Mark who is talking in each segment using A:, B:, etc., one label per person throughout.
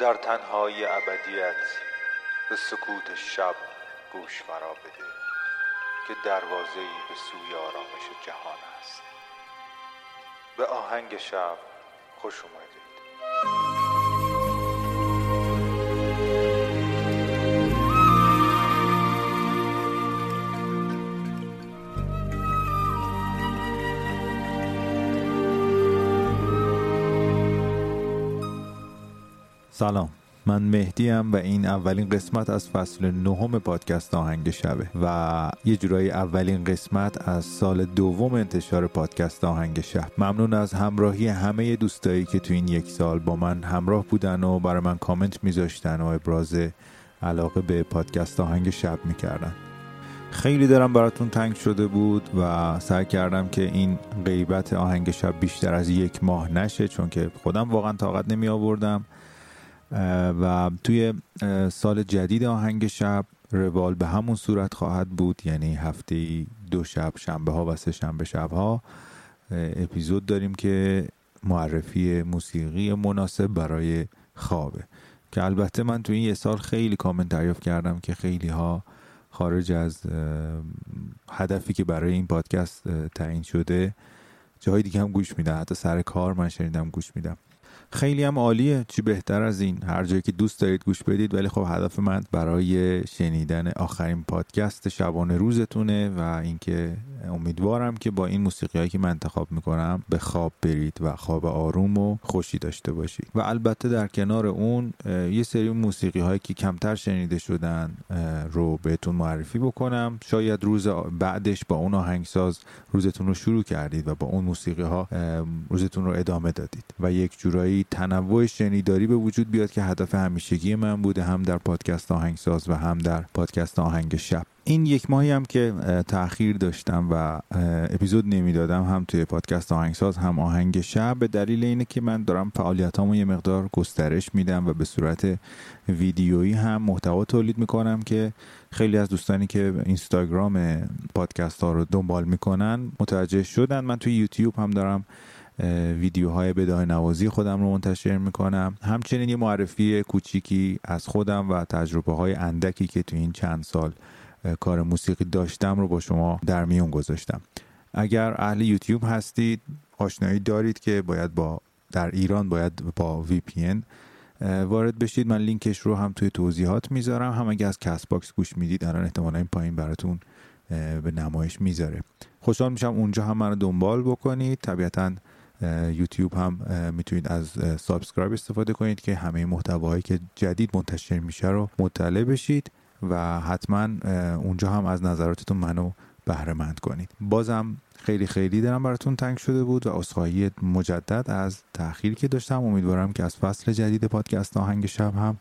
A: در تنهای ابدیت به سکوت شب گوش فرا بده که دروازه‌ای به سوی آرامش جهان است. به آهنگ شب خوش اومدید.
B: سلام. من مهدیم و این اولین قسمت از فصل نهم پادکست آهنگ شبه و یه جورایی اولین قسمت از سال دوم انتشار پادکست آهنگ شب. ممنون از همراهی همه دوستایی که تو این یک سال با من همراه بودن و برای من کامنت میذاشتن و ابراز علاقه به پادکست آهنگ شب می‌کردن. خیلی دارم براتون تنگ شده بود و سعی کردم که این غیبت آهنگ شب بیشتر از یک ماه نشه چون که خودم واقعا طاقت نمی آوردم و توی سال جدید آهنگ شب روال به همون صورت خواهد بود یعنی هفته دو شب شنبه ها و سه شنبه شب ها. اپیزود داریم که معرفی موسیقی مناسب برای خوابه. که البته من توی این یه سال خیلی کامنت دریافت کردم که خیلی ها خارج از هدفی که برای این پادکست تعیین شده جاهای دیگه هم گوش میدن. حتی سر کار من شنیدم گوش میدم. خیلی هم عالیه. چی بهتر از این؟ هر جایی که دوست دارید گوش بدید ولی خب هدف من برای شنیدن آخرین پادکست شبانه روزتونه و اینکه امیدوارم که با این موسیقی هایی که من انتخاب می‌کنم به خواب برید و خواب آروم و خوشی داشته باشید. و البته در کنار اون یه سری موسیقی هایی که کمتر شنیده شدن رو بهتون معرفی بکنم. شاید روز بعدش با اون آهنگساز روزتون رو شروع کردید و با اون موسیقی ها روزتون رو ادامه دادید. و یک جورایی تنوع شنیداری به وجود بیاد که هدف همیشگی من بوده هم در پادکست آهنگساز و هم در پادکست آهنگ شب. این یک ماهی هم که تاخیر داشتم و اپیزود نمی‌دادم هم توی پادکست آهنگساز هم آهنگ شب به دلیل اینه که من دارم فعالیتامو یه مقدار گسترش میدم و به صورت ویدیویی هم محتوا تولید می‌کنم که خیلی از دوستانی که اینستاگرام پادکست ها رو دنبال می‌کنن متوجه شدن. من توی یوتیوب هم دارم ویدیوهای بداه نوازی خودم رو منتشر می‌کنم. همچنین یه معرفی کوچیکی از خودم و تجربه های اندکی که تو این چند سال کار موسیقی داشتم رو با شما در میون گذاشتم. اگر اهل یوتیوب هستید آشنایی دارید که باید با در ایران باید با وی پی وارد بشید. من لینکش رو هم توی توضیحات می‌ذارم. هم اگه از Castbox گوش می‌دید الان احتمالا این پایین براتون به نمایش می‌ذاره. خوشحال میشم اونجا هم من رو دنبال بکنید. طبیعتا یوتیوب هم می‌تونید از subscribe استفاده کنید که همه محتواهایی که جدید منتشر میشه رو مطلع بشید و حتما اونجا هم از نظراتتون منو بهره مند کنید. بازم خیلی خیلی دلم براتون تنگ شده بود و عذرخواهی مجدد از تأخیری که داشتم. امیدوارم که از فصل جدید پادکست آهنگ شب هم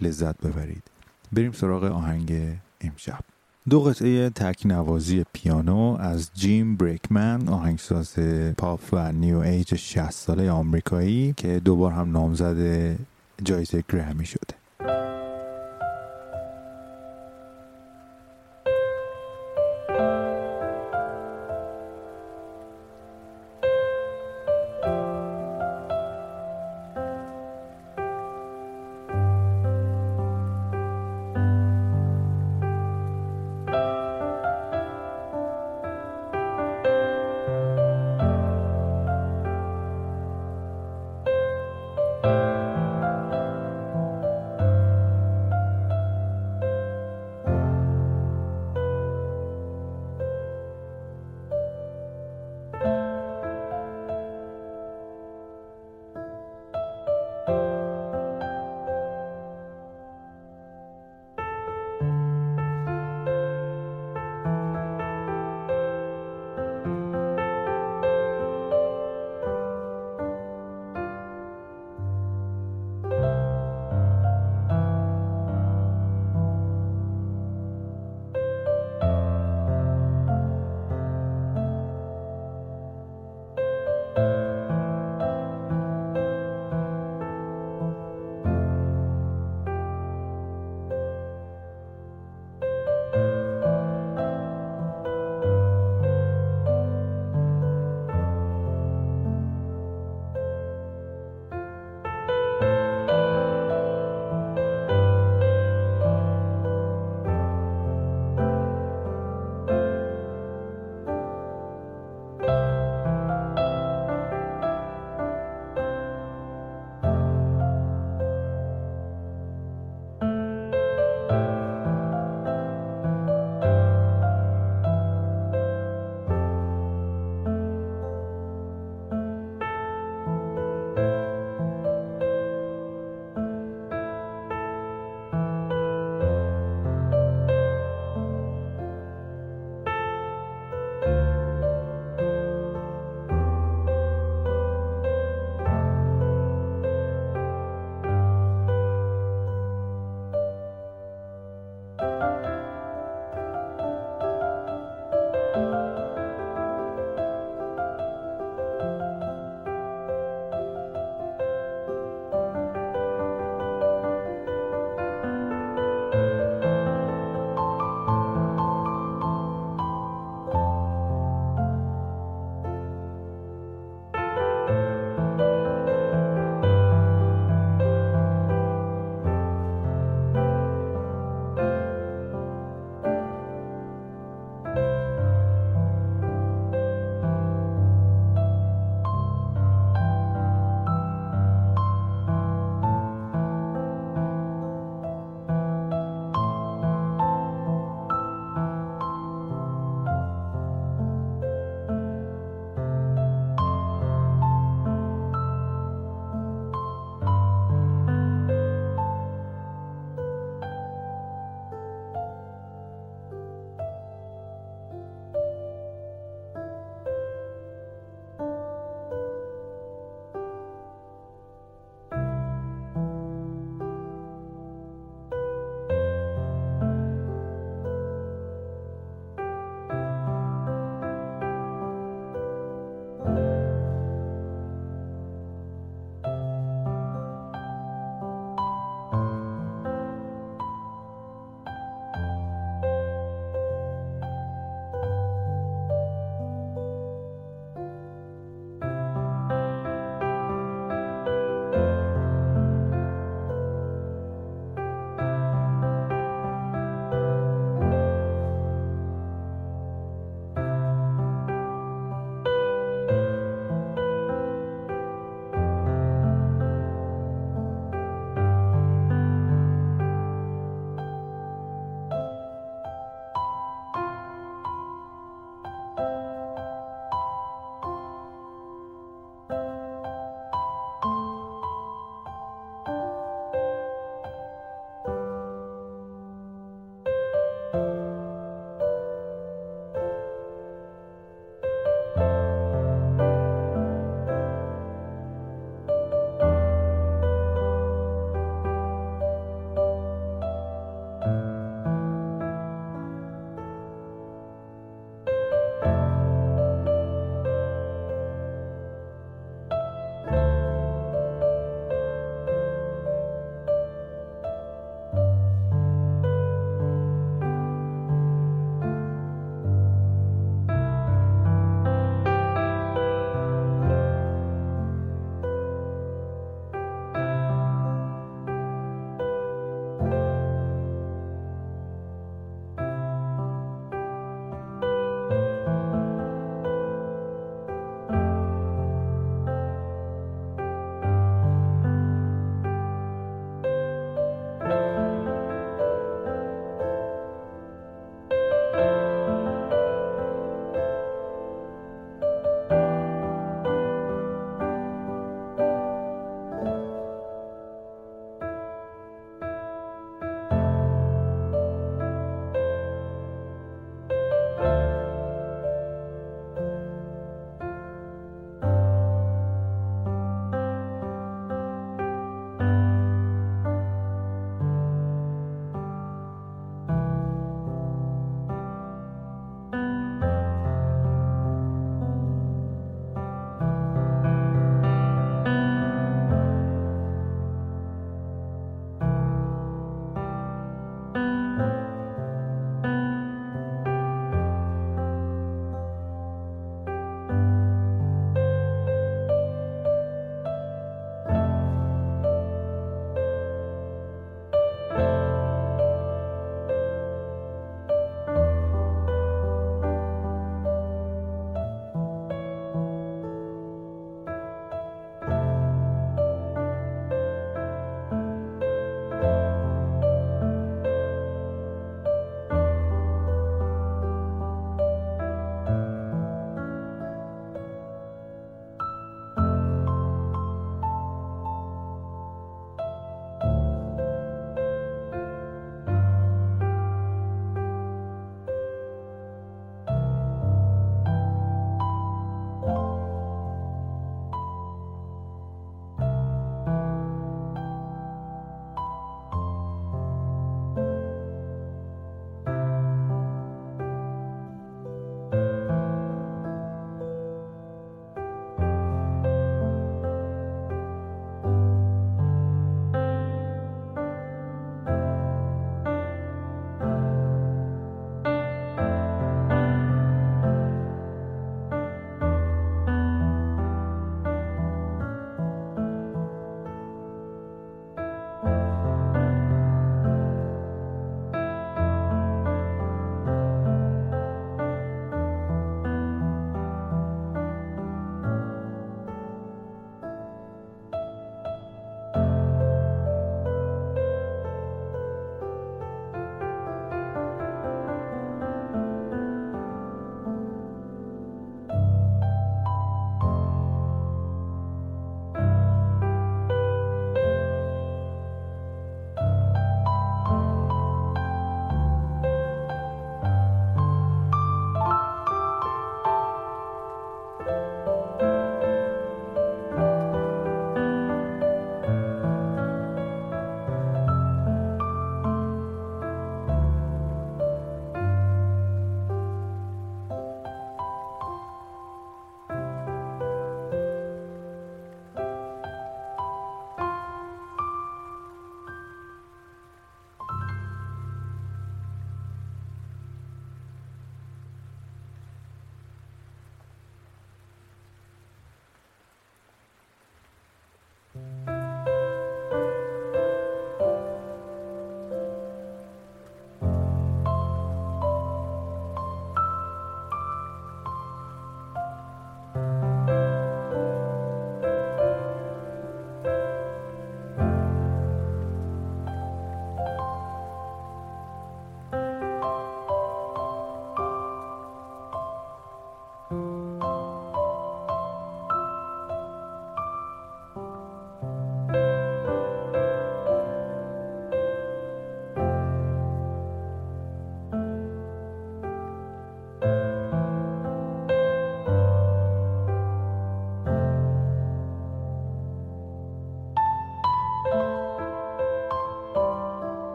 B: لذت ببرید. بریم سراغ آهنگ امشب. دو قطعه تکنوازی پیانو از جیم بریکمن آهنگساز پاپ و نیو ایج 60 ساله آمریکایی که دوبار هم نامزد جایزه گرمی شده.